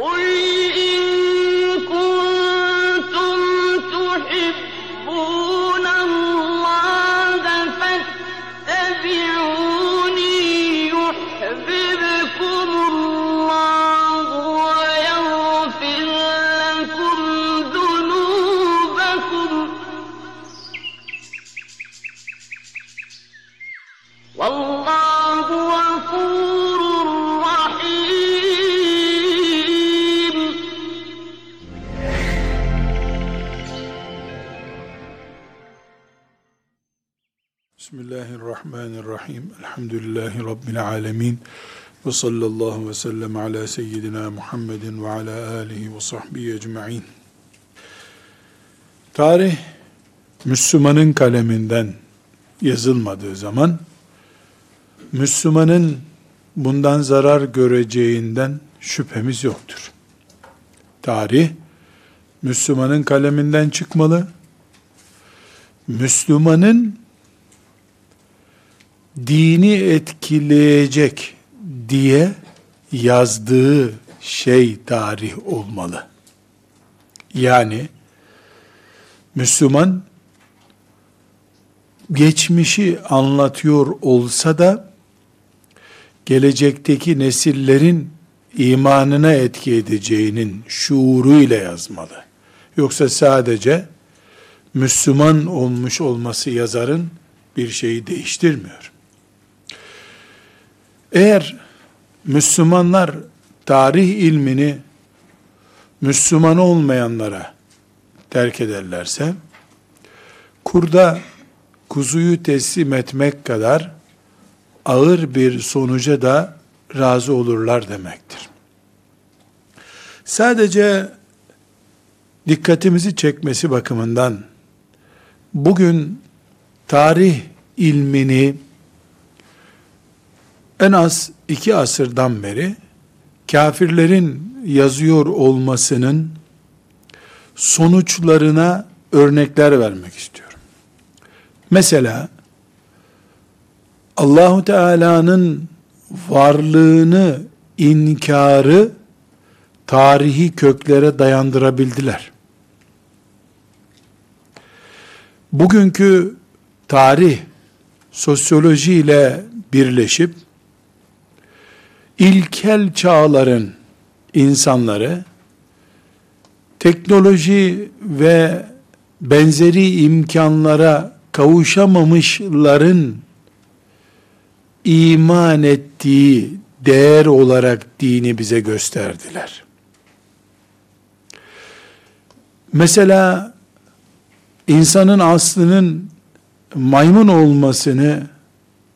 قل Elhamdülillahi Rabbil alemin. Ve sallallahu ve sellem ala seyyidina Muhammedin ve ala alihi ve sahbihi ecma'in. Tarih, Müslümanın kaleminden yazılmadığı zaman, Müslümanın bundan zarar göreceğinden şüphemiz yoktur. Tarih, Müslümanın kaleminden çıkmalı, Müslümanın dini etkileyecek diye yazdığı şey tarih olmalı. Yani Müslüman geçmişi anlatıyor olsa da gelecekteki nesillerin imanına etki edeceğinin şuuruyla yazmalı. Yoksa sadece Müslüman olmuş olması yazarın bir şeyi değiştirmiyor. Eğer Müslümanlar tarih ilmini Müslüman olmayanlara terk ederlerse, kurda kuzuyu teslim etmek kadar ağır bir sonuca da razı olurlar demektir. Sadece dikkatimizi çekmesi bakımından bugün tarih ilmini en az iki asırdan beri kafirlerin yazıyor olmasının sonuçlarına örnekler vermek istiyorum. Mesela Allahu Teala'nın varlığını inkarı tarihi köklere dayandırabildiler. Bugünkü tarih sosyoloji ile birleşip ilkel çağların insanları teknoloji ve benzeri imkanlara kavuşamamışların iman ettiği değer olarak dini bize gösterdiler. Mesela insanın aslının maymun olmasını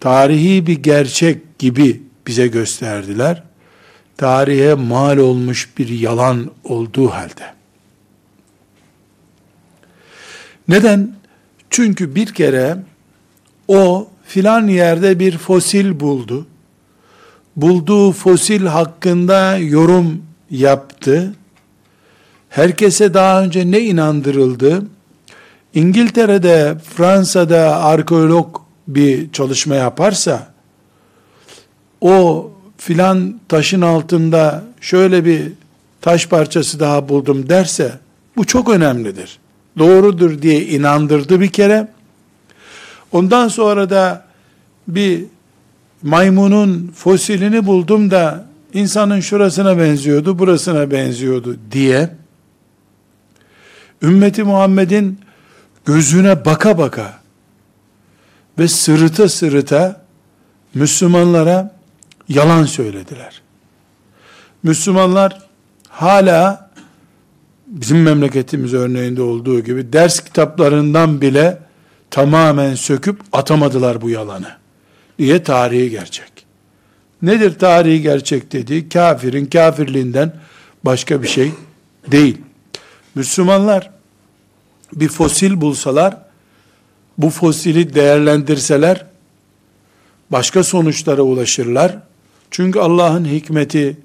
tarihi bir gerçek gibi bize gösterdiler. Tarihe mal olmuş bir yalan olduğu halde. Neden? Çünkü bir kere o filan yerde bir fosil buldu. Bulduğu fosil hakkında yorum yaptı. Herkese daha önce ne inandırıldı? İngiltere'de, Fransa'da arkeolog bir çalışma yaparsa, o filan taşın altında şöyle bir taş parçası daha buldum derse, bu çok önemlidir. Doğrudur diye inandırdı bir kere. Ondan sonra da bir maymunun fosilini buldum da insanın şurasına benziyordu, burasına benziyordu diye ümmeti Muhammed'in gözüne baka baka ve sırıta sırıta Müslümanlara yalan söylediler. Müslümanlar hala bizim memleketimiz örneğinde olduğu gibi ders kitaplarından bile tamamen söküp atamadılar bu yalanı. Niye? Tarihi gerçek. Nedir tarihi gerçek dediği? Kafirin kafirliğinden başka bir şey değil. Müslümanlar bir fosil bulsalar, bu fosili değerlendirseler, başka sonuçlara ulaşırlar. Çünkü Allah'ın hikmeti,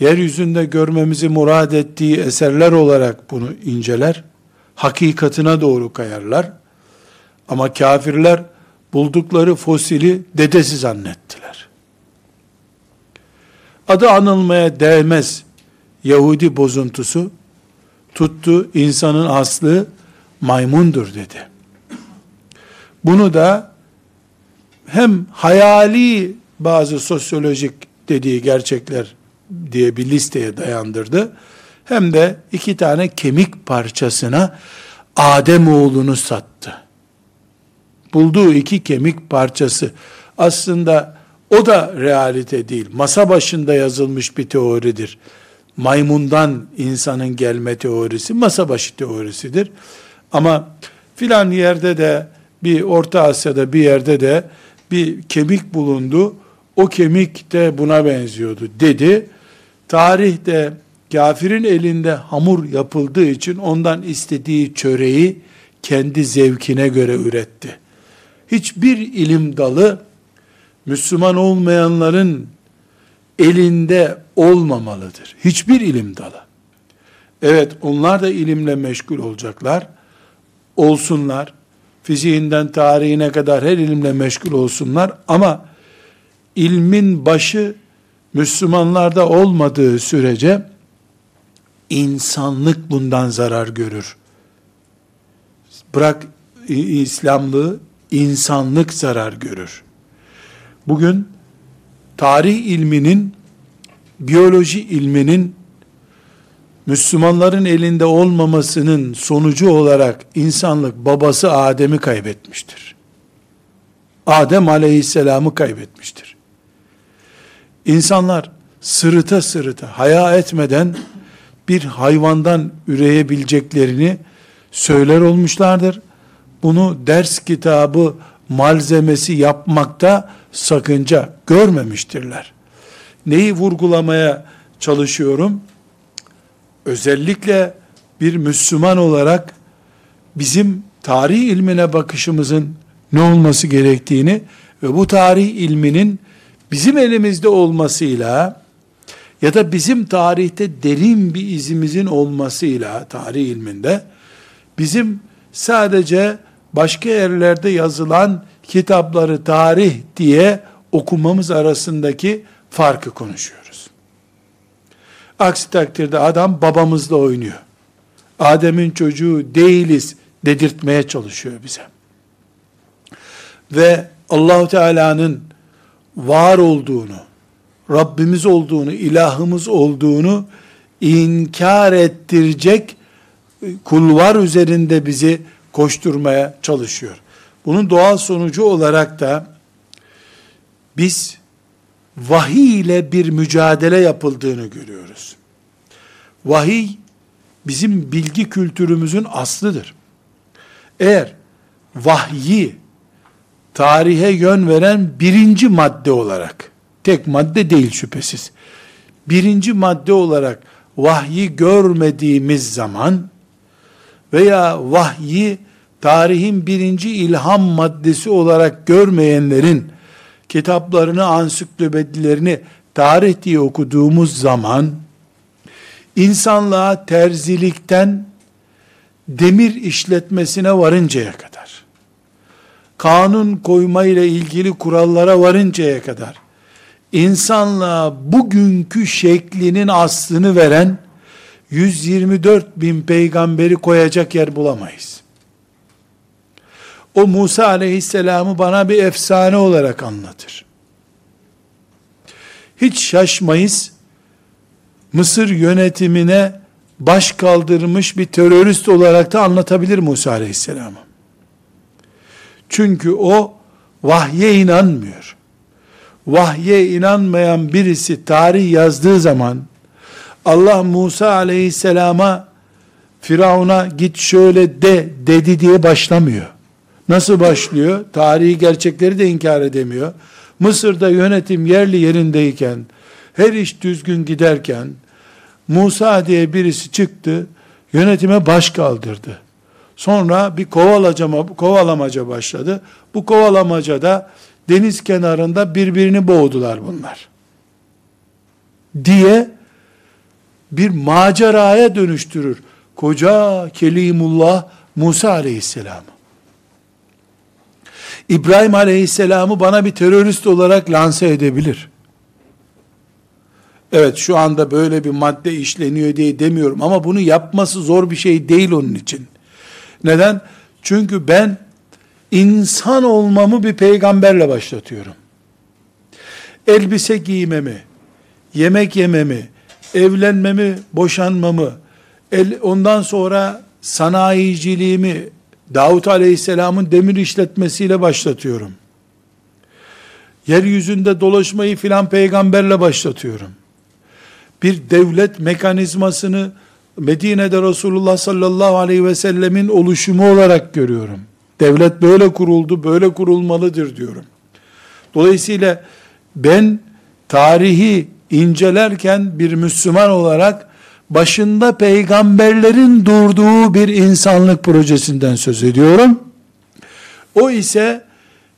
yeryüzünde görmemizi murad ettiği eserler olarak bunu inceler, hakikatine doğru kayarlar. Ama kafirler buldukları fosili dedesi zannettiler. Adı anılmaya değmez Yahudi bozuntusu tuttu insanın aslı maymundur dedi. Bunu da hem hayali bazı sosyolojik dediği gerçekler diye bir listeye dayandırdı. Hem de iki tane kemik parçasına Adem oğlunu sattı. Bulduğu iki kemik parçası aslında o da realite değil. Masa başında yazılmış bir teoridir. Maymundan insanın gelme teorisi masa başı teorisidir. Ama filan yerde de bir Orta Asya'da bir yerde de bir kemik bulundu. O kemik de buna benziyordu dedi. Tarihte kafirin elinde hamur yapıldığı için ondan istediği çöreği kendi zevkine göre üretti. Hiçbir ilim dalı Müslüman olmayanların elinde olmamalıdır. Hiçbir ilim dalı. Evet onlar da ilimle meşgul olacaklar. Olsunlar. Fiziğinden tarihine kadar her ilimle meşgul olsunlar ama ilmin başı Müslümanlarda olmadığı sürece insanlık bundan zarar görür. Bırak İslamlığı, insanlık zarar görür. Bugün tarih ilminin, biyoloji ilminin Müslümanların elinde olmamasının sonucu olarak insanlık babası Adem'i kaybetmiştir. Adem aleyhisselamı kaybetmiştir. İnsanlar sırıta sırıta, haya etmeden bir hayvandan üreyebileceklerini söyler olmuşlardır. Bunu ders kitabı malzemesi yapmakta sakınca görmemiştirler. Neyi vurgulamaya çalışıyorum? Özellikle bir Müslüman olarak bizim tarih ilmine bakışımızın ne olması gerektiğini ve bu tarih ilminin bizim elimizde olmasıyla ya da bizim tarihte derin bir izimizin olmasıyla tarih ilminde bizim sadece başka yerlerde yazılan kitapları tarih diye okumamız arasındaki farkı konuşuyoruz. Aksi takdirde adam babamızla oynuyor. Adem'in çocuğu değiliz dedirtmeye çalışıyor bize. Ve Allahu Teala'nın var olduğunu, Rabbimiz olduğunu, ilahımız olduğunu inkar ettirecek kulvar üzerinde bizi koşturmaya çalışıyor. Bunun doğal sonucu olarak da biz vahiy ile bir mücadele yapıldığını görüyoruz. Vahiy bizim bilgi kültürümüzün aslıdır. Eğer vahyi tarihe yön veren birinci madde olarak, tek madde değil şüphesiz, birinci madde olarak vahyi görmediğimiz zaman veya vahyi tarihin birinci ilham maddesi olarak görmeyenlerin kitaplarını, ansiklopedilerini tarih diye okuduğumuz zaman insanlığa terzilikten demir işletmesine varıncaya kadar kanun koyma ile ilgili kurallara varıncaya kadar insanlığa bugünkü şeklinin aslını veren 124 bin peygamberi koyacak yer bulamayız. O Musa aleyhisselamı bana bir efsane olarak anlatır. Hiç şaşmayız. Mısır yönetimine baş kaldırmış bir terörist olarak da anlatabilir Musa aleyhisselamı. Çünkü o vahye inanmıyor. Vahye inanmayan birisi tarih yazdığı zaman Allah Musa aleyhisselama Firavun'a git şöyle de dedi diye başlamıyor. Nasıl başlıyor? Tarihi gerçekleri de inkar edemiyor. Mısır'da yönetim yerli yerindeyken, her iş düzgün giderken, Musa diye birisi çıktı, yönetime baş kaldırdı. Sonra bir kovalacama, kovalamaca başladı. Bu kovalamacada deniz kenarında birbirini boğdular bunlar. Diye bir maceraya dönüştürür. Koca Kelimullah Musa aleyhisselamı. İbrahim aleyhisselamı bana bir terörist olarak lanse edebilir. Evet şu anda böyle bir madde işleniyor diye demiyorum ama bunu yapması zor bir şey değil onun için. Neden? Çünkü ben insan olmamı bir peygamberle başlatıyorum. Elbise giymemi, yemek yememi, evlenmemi, boşanmamı, ondan sonra sanayiciliğimi Davut Aleyhisselam'ın demir işletmesiyle başlatıyorum. Yeryüzünde dolaşmayı filan peygamberle başlatıyorum. Bir devlet mekanizmasını Medine'de Resulullah sallallahu aleyhi ve sellemin oluşumu olarak görüyorum. Devlet böyle kuruldu, böyle kurulmalıdır diyorum. Dolayısıyla ben tarihi incelerken bir Müslüman olarak başında peygamberlerin durduğu bir insanlık projesinden söz ediyorum. O ise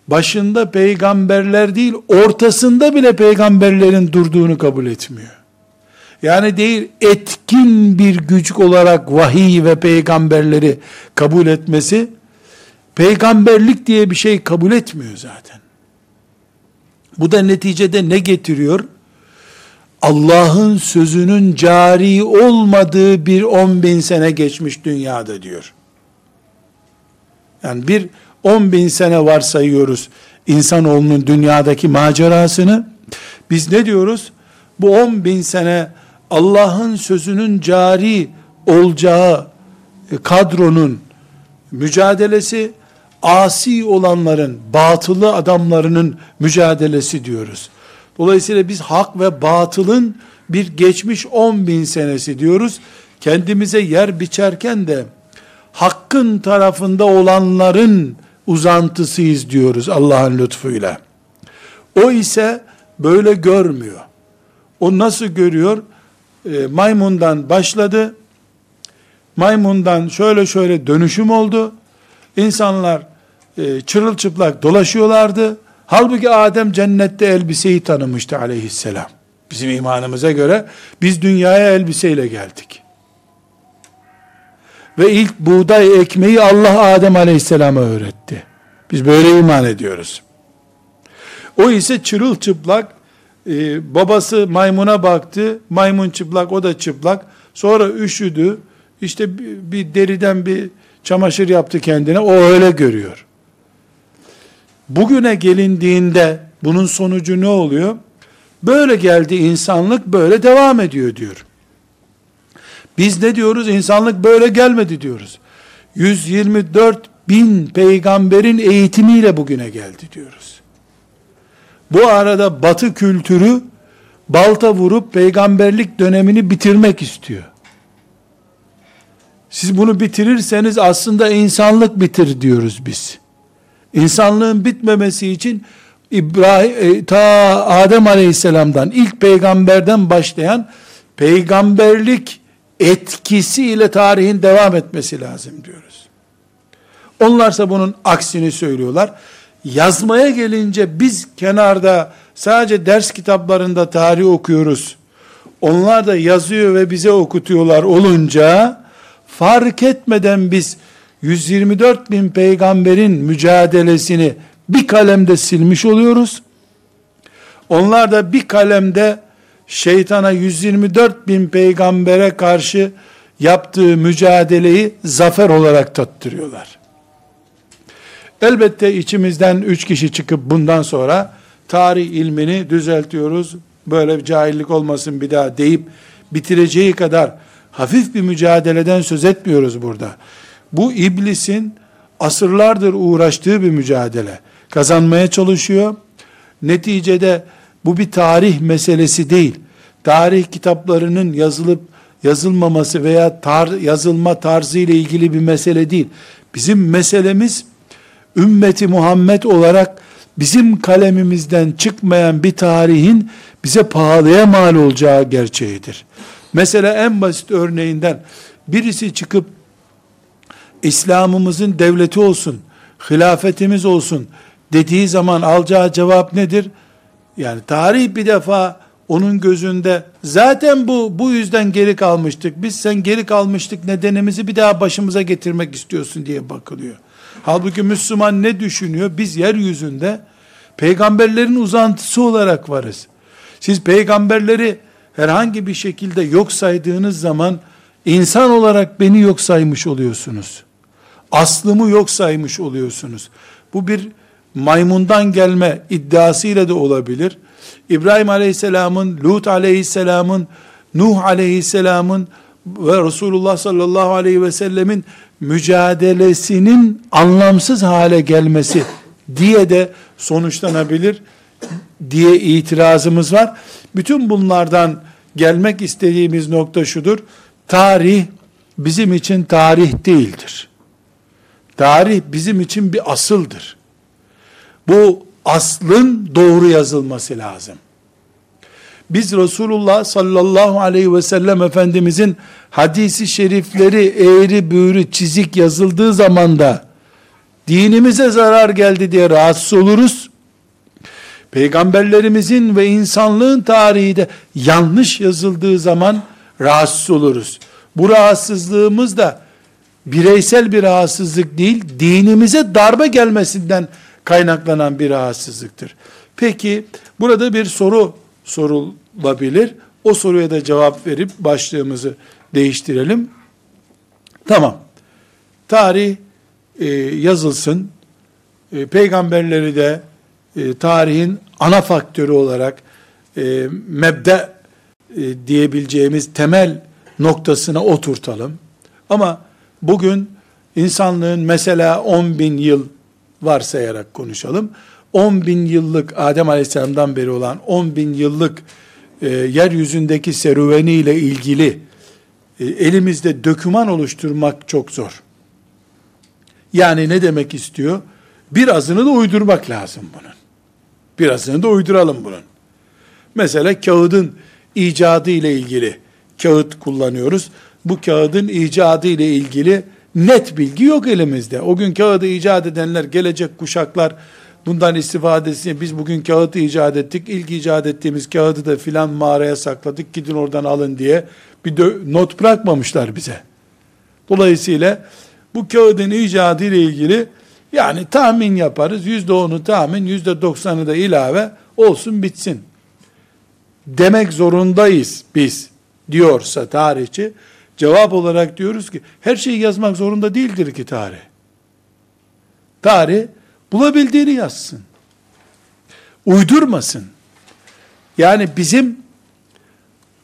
başında peygamberler değil, ortasında bile peygamberlerin durduğunu kabul etmiyor. Yani değil etkin bir güç olarak vahiy ve peygamberleri kabul etmesi, peygamberlik diye bir şey kabul etmiyor zaten. Bu da neticede ne getiriyor? Allah'ın sözünün cari olmadığı bir on bin sene geçmiş dünyada diyor. Yani bir on bin sene varsayıyoruz insanoğlunun dünyadaki macerasını. Biz ne diyoruz? Bu on bin sene Allah'ın sözünün cari olacağı kadronun mücadelesi, asi olanların, batılı adamlarının mücadelesi diyoruz. Dolayısıyla biz hak ve batılın bir geçmiş 10 bin senesi diyoruz. Kendimize yer biçerken de hakkın tarafında olanların uzantısıyız diyoruz Allah'ın lütfuyla. O ise böyle görmüyor. O nasıl görüyor? E, maymundan başladı. Maymundan şöyle şöyle dönüşüm oldu. İnsanlar e, çırılçıplak dolaşıyorlardı. Halbuki Adem cennette elbiseyi tanımıştı aleyhisselam. Bizim imanımıza göre biz dünyaya elbiseyle geldik. Ve ilk buğday ekmeği Allah Adem aleyhisselama öğretti. Biz böyle iman ediyoruz. O ise çırılçıplak, e, babası maymuna baktı, maymun çıplak, o da çıplak. Sonra üşüdü, işte bir, bir deriden bir çamaşır yaptı kendine, o öyle görüyor. Bugüne gelindiğinde bunun sonucu ne oluyor? Böyle geldi insanlık, böyle devam ediyor diyor. Biz ne diyoruz? İnsanlık böyle gelmedi diyoruz. 124 bin peygamberin eğitimiyle bugüne geldi diyoruz. Bu arada batı kültürü balta vurup peygamberlik dönemini bitirmek istiyor. Siz bunu bitirirseniz aslında insanlık bitir diyoruz biz. İnsanlığın bitmemesi için İbrahim e, ta Adem Aleyhisselam'dan ilk peygamberden başlayan peygamberlik etkisiyle tarihin devam etmesi lazım diyoruz. Onlarsa bunun aksini söylüyorlar. Yazmaya gelince biz kenarda sadece ders kitaplarında tarih okuyoruz. Onlar da yazıyor ve bize okutuyorlar olunca fark etmeden biz 124 bin peygamberin mücadelesini bir kalemde silmiş oluyoruz. Onlar da bir kalemde şeytana 124 bin peygambere karşı yaptığı mücadeleyi zafer olarak tattırıyorlar. Elbette içimizden üç kişi çıkıp bundan sonra tarih ilmini düzeltiyoruz. Böyle bir cahillik olmasın bir daha deyip bitireceği kadar hafif bir mücadeleden söz etmiyoruz burada. Bu iblisin asırlardır uğraştığı bir mücadele. Kazanmaya çalışıyor. Neticede bu bir tarih meselesi değil. Tarih kitaplarının yazılıp yazılmaması veya tar yazılma tarzı ile ilgili bir mesele değil. Bizim meselemiz ümmeti Muhammed olarak bizim kalemimizden çıkmayan bir tarihin bize pahalıya mal olacağı gerçeğidir. Mesela en basit örneğinden birisi çıkıp İslam'ımızın devleti olsun, hilafetimiz olsun dediği zaman alacağı cevap nedir? Yani tarih bir defa onun gözünde zaten bu bu yüzden geri kalmıştık. Biz sen geri kalmıştık nedenimizi bir daha başımıza getirmek istiyorsun diye bakılıyor. Halbuki Müslüman ne düşünüyor? Biz yeryüzünde peygamberlerin uzantısı olarak varız. Siz peygamberleri herhangi bir şekilde yok saydığınız zaman insan olarak beni yok saymış oluyorsunuz. Aslımı yok saymış oluyorsunuz. Bu bir maymundan gelme iddiasıyla da olabilir. İbrahim Aleyhisselam'ın, Lut Aleyhisselam'ın, Nuh Aleyhisselam'ın ve Resulullah sallallahu aleyhi ve sellemin mücadelesinin anlamsız hale gelmesi diye de sonuçlanabilir diye itirazımız var. Bütün bunlardan gelmek istediğimiz nokta şudur. Tarih bizim için tarih değildir. Tarih bizim için bir asıldır. Bu aslın doğru yazılması lazım. Biz Resulullah sallallahu aleyhi ve sellem Efendimizin hadisi şerifleri eğri büğrü çizik yazıldığı zaman da dinimize zarar geldi diye rahatsız oluruz. Peygamberlerimizin ve insanlığın tarihi de yanlış yazıldığı zaman rahatsız oluruz. Bu rahatsızlığımız da bireysel bir rahatsızlık değil, dinimize darbe gelmesinden kaynaklanan bir rahatsızlıktır. Peki burada bir soru sorulabilir. O soruya da cevap verip başlığımızı değiştirelim. Tamam. Tarih e, yazılsın. E, peygamberleri de e, tarihin ana faktörü olarak e, mebde e, diyebileceğimiz temel noktasına oturtalım. Ama bugün insanlığın mesela 10 bin yıl varsayarak konuşalım. 10 bin yıllık Adem Aleyhisselam'dan beri olan 10 bin yıllık e, yeryüzündeki serüveniyle ilgili e, elimizde döküman oluşturmak çok zor. Yani ne demek istiyor? Birazını da uydurmak lazım bunun. Birazını da uyduralım bunun. Mesela kağıdın icadı ile ilgili kağıt kullanıyoruz. Bu kağıdın icadı ile ilgili net bilgi yok elimizde. O gün kağıdı icat edenler, gelecek kuşaklar bundan istifadesini biz bugün kağıt icat ettik. İlk icat ettiğimiz kağıdı da filan mağaraya sakladık. Gidin oradan alın diye bir not bırakmamışlar bize. Dolayısıyla bu kağıdın icadı ile ilgili yani tahmin yaparız. Yüzde onu tahmin, yüzde doksanı da ilave olsun bitsin. Demek zorundayız biz diyorsa tarihçi. Cevap olarak diyoruz ki her şeyi yazmak zorunda değildir ki tarih. Tarih bulabildiğini yazsın. Uydurmasın. Yani bizim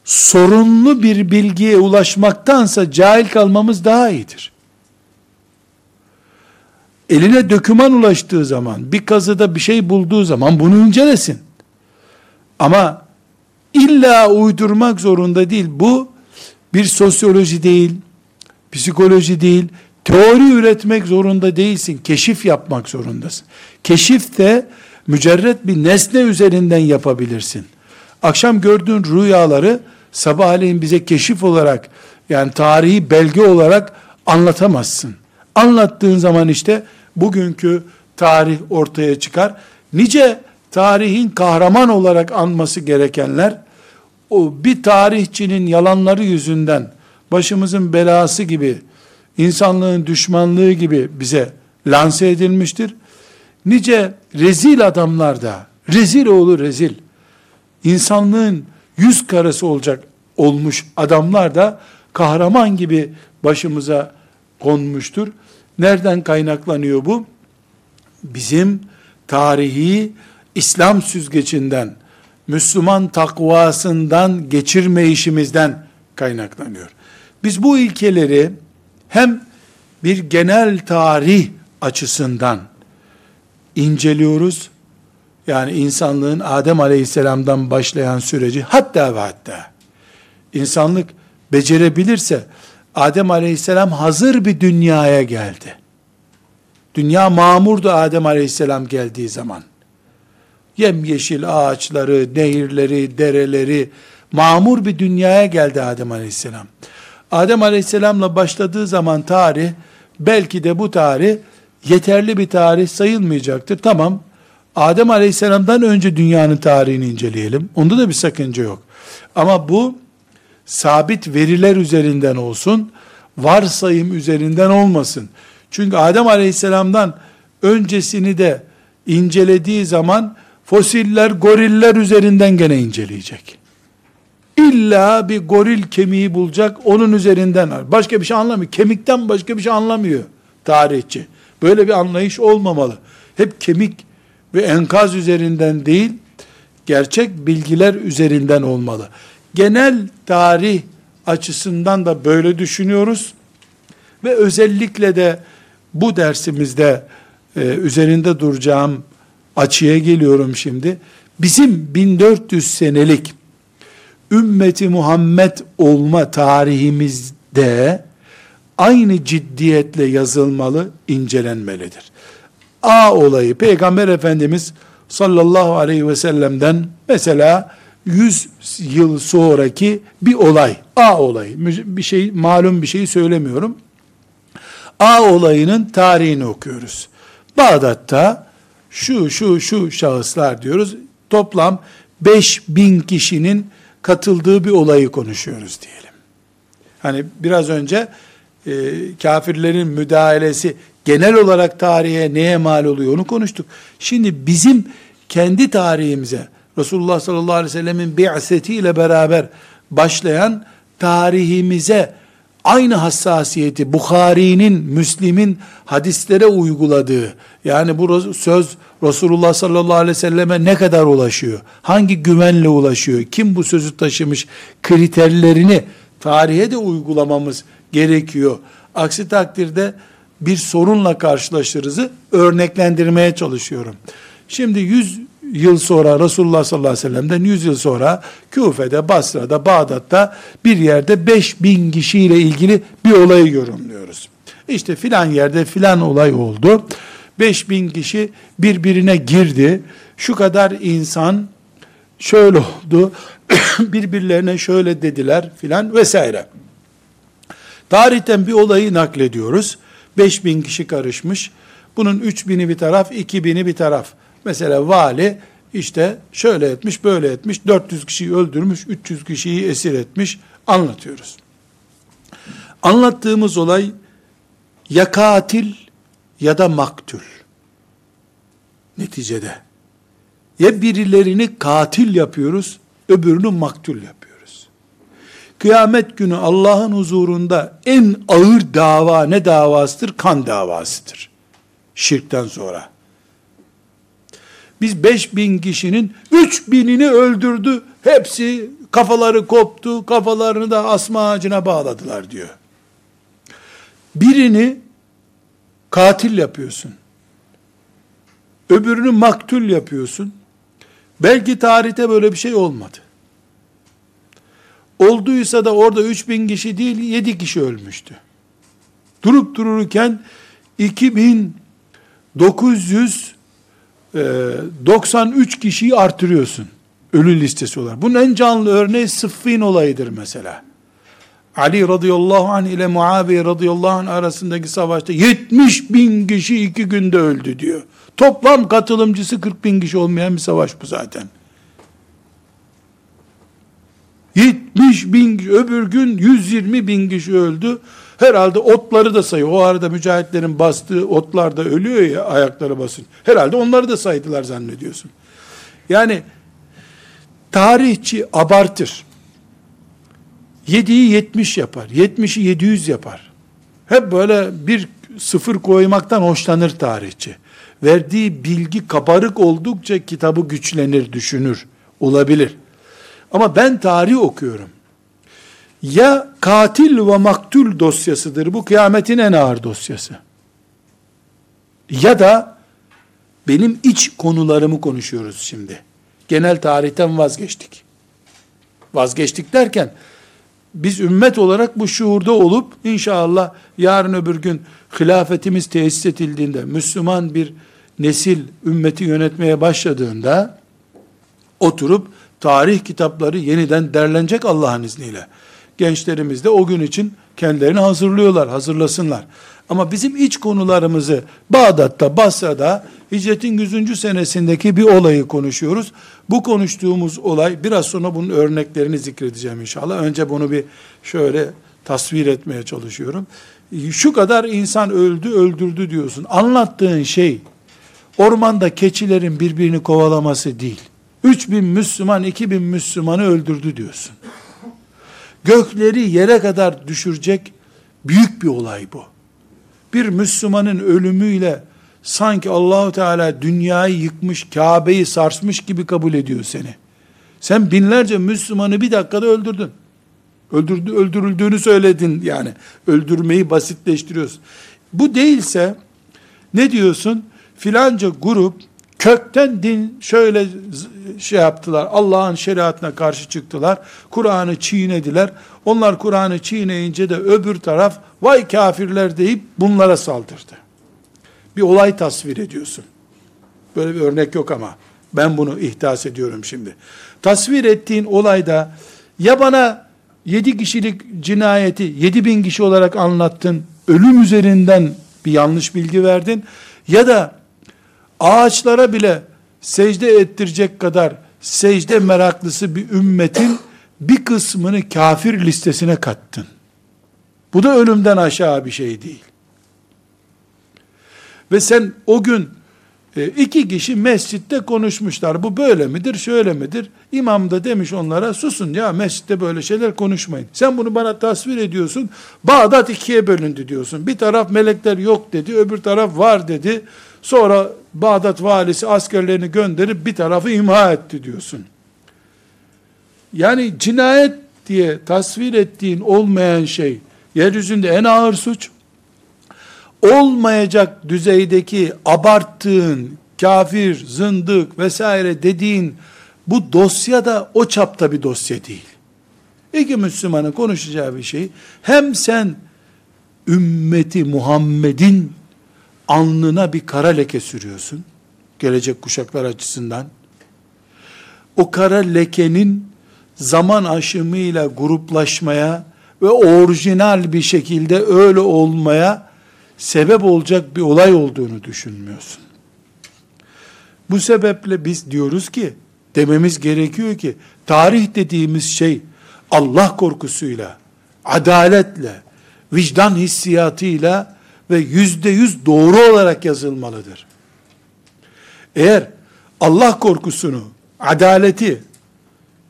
sorunlu bir bilgiye ulaşmaktansa cahil kalmamız daha iyidir. Eline döküman ulaştığı zaman, bir kazıda bir şey bulduğu zaman bunu incelesin. Ama illa uydurmak zorunda değil. Bu bir sosyoloji değil, psikoloji değil, teori üretmek zorunda değilsin. Keşif yapmak zorundasın. Keşif de mücerret bir nesne üzerinden yapabilirsin. Akşam gördüğün rüyaları sabahleyin bize keşif olarak yani tarihi belge olarak anlatamazsın. Anlattığın zaman işte bugünkü tarih ortaya çıkar. Nice tarihin kahraman olarak anması gerekenler o bir tarihçinin yalanları yüzünden başımızın belası gibi insanlığın düşmanlığı gibi bize lanse edilmiştir. Nice rezil adamlar da rezil oğlu rezil insanlığın yüz karası olacak olmuş adamlar da kahraman gibi başımıza konmuştur. Nereden kaynaklanıyor bu? Bizim tarihi İslam süzgecinden, Müslüman takvasından geçirme işimizden kaynaklanıyor. Biz bu ilkeleri hem bir genel tarih açısından inceliyoruz. Yani insanlığın Adem Aleyhisselam'dan başlayan süreci hatta ve hatta insanlık becerebilirse Adem Aleyhisselam hazır bir dünyaya geldi. Dünya mamurdu Adem Aleyhisselam geldiği zaman. Yemyeşil ağaçları, nehirleri, dereleri, mamur bir dünyaya geldi Adem Aleyhisselam. Adem Aleyhisselam'la başladığı zaman tarih, belki de bu tarih yeterli bir tarih sayılmayacaktır. Tamam, Adem Aleyhisselam'dan önce dünyanın tarihini inceleyelim. Onda da bir sakınca yok. Ama bu sabit veriler üzerinden olsun, varsayım üzerinden olmasın. Çünkü Adem Aleyhisselam'dan öncesini de incelediği zaman fosiller, goriller üzerinden gene inceleyecek. İlla bir goril kemiği bulacak, onun üzerinden. Başka bir şey anlamıyor. Kemikten başka bir şey anlamıyor tarihçi. Böyle bir anlayış olmamalı. Hep kemik ve enkaz üzerinden değil, gerçek bilgiler üzerinden olmalı. Genel tarih açısından da böyle düşünüyoruz. Ve özellikle de bu dersimizde e, üzerinde duracağım açıya geliyorum şimdi. Bizim 1400 senelik ümmeti Muhammed olma tarihimizde aynı ciddiyetle yazılmalı, incelenmelidir. A olayı Peygamber Efendimiz sallallahu aleyhi ve sellem'den mesela 100 yıl sonraki bir olay, A olayı, bir şey malum bir şey söylemiyorum. A olayının tarihini okuyoruz. Bağdat'ta şu şu şu şahıslar diyoruz. Toplam 5000 kişinin katıldığı bir olayı konuşuyoruz diyelim. Hani biraz önce e, kafirlerin müdahalesi genel olarak tarihe neye mal oluyor onu konuştuk. Şimdi bizim kendi tarihimize Resulullah sallallahu aleyhi ve sellemin bi'setiyle beraber başlayan tarihimize aynı hassasiyeti Bukhari'nin, Müslim'in hadislere uyguladığı, yani bu söz Resulullah sallallahu aleyhi ve selleme ne kadar ulaşıyor? Hangi güvenle ulaşıyor? Kim bu sözü taşımış? Kriterlerini tarihe de uygulamamız gerekiyor. Aksi takdirde bir sorunla karşılaşırızı örneklendirmeye çalışıyorum. Şimdi 100 yıl sonra Resulullah sallallahu aleyhi ve sellem'den 100 yıl sonra Küfe'de, Basra'da, Bağdat'ta bir yerde 5000 kişiyle ilgili bir olayı yorumluyoruz. İşte filan yerde filan olay oldu. 5000 kişi birbirine girdi. Şu kadar insan şöyle oldu. birbirlerine şöyle dediler filan vesaire. Tarihten bir olayı naklediyoruz. 5000 kişi karışmış. Bunun 3000'i bir taraf, 2000'i bir taraf. Mesela vali işte şöyle etmiş, böyle etmiş, 400 kişiyi öldürmüş, 300 kişiyi esir etmiş anlatıyoruz. Anlattığımız olay ya katil ya da maktul. Neticede ya birilerini katil yapıyoruz, öbürünü maktul yapıyoruz. Kıyamet günü Allah'ın huzurunda en ağır dava ne davasıdır? Kan davasıdır. Şirkten sonra. Biz 5000 kişinin 3000'ini öldürdü. Hepsi kafaları koptu. Kafalarını da asma ağacına bağladılar diyor. Birini katil yapıyorsun. Öbürünü maktul yapıyorsun. Belki tarihte böyle bir şey olmadı. Olduysa da orada 3000 kişi değil 7 kişi ölmüştü. Durup dururken 2900 93 e, kişiyi artırıyorsun. Ölü listesi olarak. Bunun en canlı örneği Sıffin olayıdır mesela. Ali radıyallahu anh ile Muaviye radıyallahu anh arasındaki savaşta 70 bin kişi iki günde öldü diyor. Toplam katılımcısı 40 bin kişi olmayan bir savaş bu zaten. 70 bin öbür gün 120 bin kişi öldü. Herhalde otları da sayıyor. O arada mücahitlerin bastığı otlar da ölüyor ya ayakları basın. Herhalde onları da saydılar zannediyorsun. Yani tarihçi abartır. 7'yi 70 yapar. 70'i 700 yapar. Hep böyle bir sıfır koymaktan hoşlanır tarihçi. Verdiği bilgi kabarık oldukça kitabı güçlenir, düşünür. Olabilir. Ama ben tarih okuyorum ya katil ve maktul dosyasıdır. Bu kıyametin en ağır dosyası. Ya da benim iç konularımı konuşuyoruz şimdi. Genel tarihten vazgeçtik. Vazgeçtik derken biz ümmet olarak bu şuurda olup inşallah yarın öbür gün hilafetimiz tesis edildiğinde Müslüman bir nesil ümmeti yönetmeye başladığında oturup tarih kitapları yeniden derlenecek Allah'ın izniyle. Gençlerimiz de o gün için kendilerini hazırlıyorlar, hazırlasınlar. Ama bizim iç konularımızı Bağdat'ta, Basra'da hicretin 100. senesindeki bir olayı konuşuyoruz. Bu konuştuğumuz olay biraz sonra bunun örneklerini zikredeceğim inşallah. Önce bunu bir şöyle tasvir etmeye çalışıyorum. Şu kadar insan öldü, öldürdü diyorsun. Anlattığın şey ormanda keçilerin birbirini kovalaması değil. 3000 Müslüman, 2000 Müslümanı öldürdü diyorsun. Gökleri yere kadar düşürecek büyük bir olay bu. Bir Müslümanın ölümüyle sanki Allahu Teala dünyayı yıkmış, Kabe'yi sarsmış gibi kabul ediyor seni. Sen binlerce Müslümanı bir dakikada öldürdün. Öldürdü, öldürüldüğünü söyledin yani. Öldürmeyi basitleştiriyorsun. Bu değilse ne diyorsun? Filanca grup kökten din şöyle şey yaptılar. Allah'ın şeriatına karşı çıktılar. Kur'an'ı çiğnediler. Onlar Kur'an'ı çiğneyince de öbür taraf vay kafirler deyip bunlara saldırdı. Bir olay tasvir ediyorsun. Böyle bir örnek yok ama ben bunu ihdas ediyorum şimdi. Tasvir ettiğin olayda ya bana yedi kişilik cinayeti yedi bin kişi olarak anlattın, ölüm üzerinden bir yanlış bilgi verdin ya da ağaçlara bile secde ettirecek kadar secde meraklısı bir ümmetin bir kısmını kafir listesine kattın. Bu da ölümden aşağı bir şey değil. Ve sen o gün e, iki kişi mescitte konuşmuşlar. Bu böyle midir, şöyle midir? İmam da demiş onlara susun ya mescitte böyle şeyler konuşmayın. Sen bunu bana tasvir ediyorsun. Bağdat ikiye bölündü diyorsun. Bir taraf melekler yok dedi, öbür taraf var dedi. Sonra Bağdat valisi askerlerini gönderip bir tarafı imha etti diyorsun. Yani cinayet diye tasvir ettiğin olmayan şey yeryüzünde en ağır suç olmayacak düzeydeki abarttığın kafir, zındık vesaire dediğin bu dosya da o çapta bir dosya değil. İki Müslümanın konuşacağı bir şey hem sen ümmeti Muhammed'in alnına bir kara leke sürüyorsun. Gelecek kuşaklar açısından. O kara lekenin zaman aşımıyla gruplaşmaya ve orijinal bir şekilde öyle olmaya sebep olacak bir olay olduğunu düşünmüyorsun. Bu sebeple biz diyoruz ki, dememiz gerekiyor ki, tarih dediğimiz şey Allah korkusuyla, adaletle, vicdan hissiyatıyla ve yüzde yüz doğru olarak yazılmalıdır. Eğer Allah korkusunu, adaleti,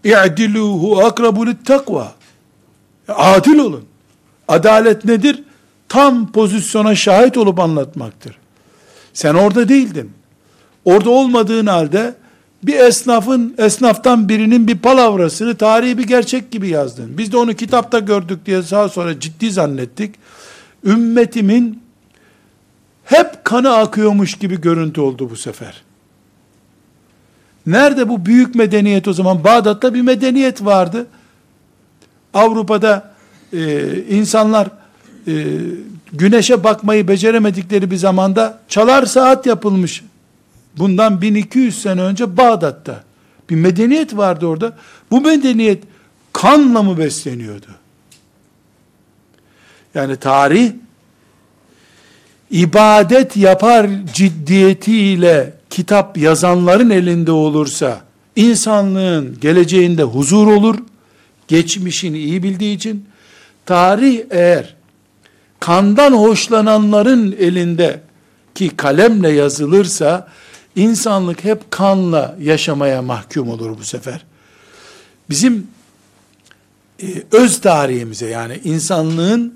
i'diluhu akrabu takva, adil olun. Adalet nedir? Tam pozisyona şahit olup anlatmaktır. Sen orada değildin. Orada olmadığın halde bir esnafın, esnaftan birinin bir palavrasını tarihi bir gerçek gibi yazdın. Biz de onu kitapta gördük diye daha sonra ciddi zannettik. Ümmetimin hep kanı akıyormuş gibi görüntü oldu bu sefer. Nerede bu büyük medeniyet o zaman? Bağdat'ta bir medeniyet vardı. Avrupa'da e, insanlar e, güneşe bakmayı beceremedikleri bir zamanda çalar saat yapılmış. Bundan 1200 sene önce Bağdat'ta. Bir medeniyet vardı orada. Bu medeniyet kanla mı besleniyordu? Yani tarih ibadet yapar ciddiyetiyle kitap yazanların elinde olursa insanlığın geleceğinde huzur olur. Geçmişini iyi bildiği için tarih eğer kandan hoşlananların elinde ki kalemle yazılırsa insanlık hep kanla yaşamaya mahkum olur bu sefer. Bizim e, öz tarihimize yani insanlığın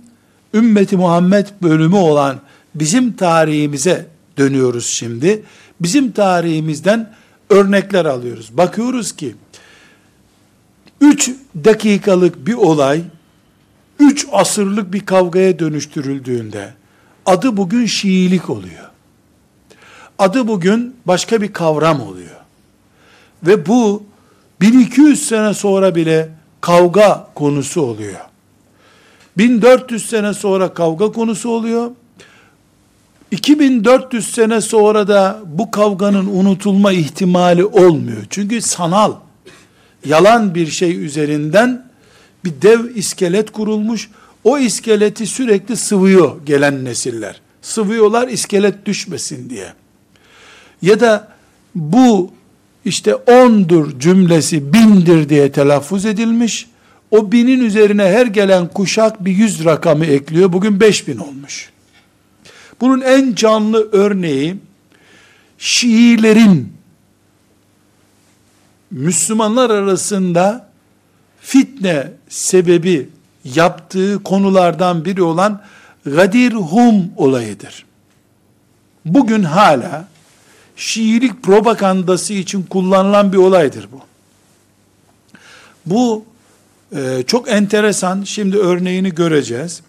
ümmeti Muhammed bölümü olan bizim tarihimize dönüyoruz şimdi. Bizim tarihimizden örnekler alıyoruz. Bakıyoruz ki 3 dakikalık bir olay 3 asırlık bir kavgaya dönüştürüldüğünde adı bugün Şiilik oluyor. Adı bugün başka bir kavram oluyor. Ve bu 1200 sene sonra bile kavga konusu oluyor. 1400 sene sonra kavga konusu oluyor. 2400 sene sonra da bu kavganın unutulma ihtimali olmuyor. Çünkü sanal, yalan bir şey üzerinden bir dev iskelet kurulmuş. O iskeleti sürekli sıvıyor gelen nesiller. Sıvıyorlar iskelet düşmesin diye. Ya da bu işte ondur cümlesi bindir diye telaffuz edilmiş. O binin üzerine her gelen kuşak bir yüz rakamı ekliyor. Bugün beş bin olmuş. Bunun en canlı örneği Şiilerin Müslümanlar arasında fitne sebebi yaptığı konulardan biri olan Gadir Hum olayıdır. Bugün hala Şiilik propagandası için kullanılan bir olaydır bu. Bu e, çok enteresan. Şimdi örneğini göreceğiz.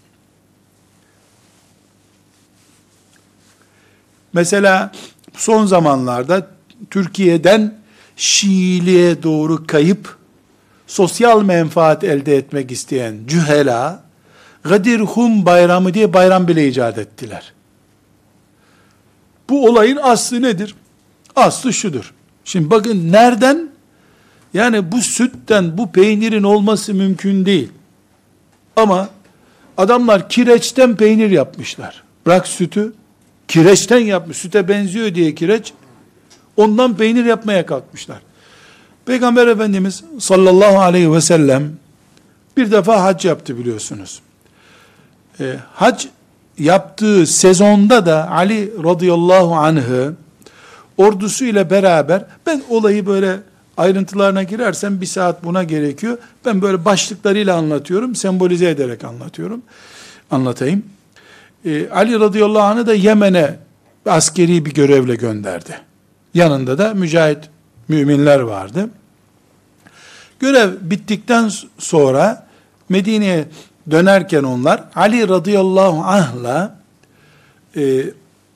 Mesela son zamanlarda Türkiye'den Şiiliğe doğru kayıp sosyal menfaat elde etmek isteyen cühela Gadir Hum bayramı diye bayram bile icat ettiler. Bu olayın aslı nedir? Aslı şudur. Şimdi bakın nereden? Yani bu sütten, bu peynirin olması mümkün değil. Ama adamlar kireçten peynir yapmışlar. Bırak sütü, kireçten yapmış. Süte benziyor diye kireç. Ondan peynir yapmaya kalkmışlar. Peygamber Efendimiz sallallahu aleyhi ve sellem bir defa hac yaptı biliyorsunuz. E, hac yaptığı sezonda da Ali radıyallahu anh'ı ordusu ile beraber ben olayı böyle ayrıntılarına girersem bir saat buna gerekiyor. Ben böyle başlıklarıyla anlatıyorum, sembolize ederek anlatıyorum. Anlatayım. Ee, Ali radıyallahu anh'ı da Yemen'e askeri bir görevle gönderdi. Yanında da mücahit müminler vardı. Görev bittikten sonra Medine'ye dönerken onlar Ali radıyallahu anh'la e,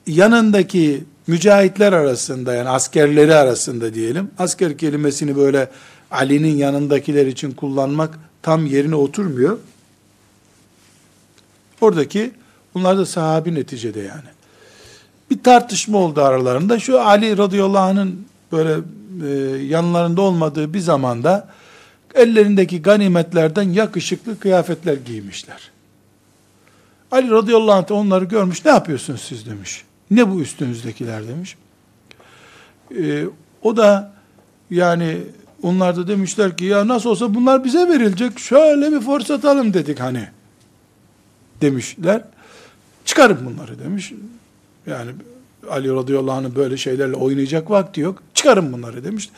yanındaki mücahitler arasında yani askerleri arasında diyelim. Asker kelimesini böyle Ali'nin yanındakiler için kullanmak tam yerine oturmuyor. Oradaki bunlar da sahabi neticede yani. Bir tartışma oldu aralarında. Şu Ali radıyallahu anh'ın böyle e, yanlarında olmadığı bir zamanda ellerindeki ganimetlerden yakışıklı kıyafetler giymişler. Ali radıyallahu anh onları görmüş. Ne yapıyorsunuz siz demiş. Ne bu üstünüzdekiler demiş. Ee, o da yani onlar da demişler ki ya nasıl olsa bunlar bize verilecek. Şöyle bir fırsat alın dedik hani. Demişler. Çıkarın bunları demiş. Yani Ali radıyallahu anh'ın böyle şeylerle oynayacak vakti yok. Çıkarın bunları demiş.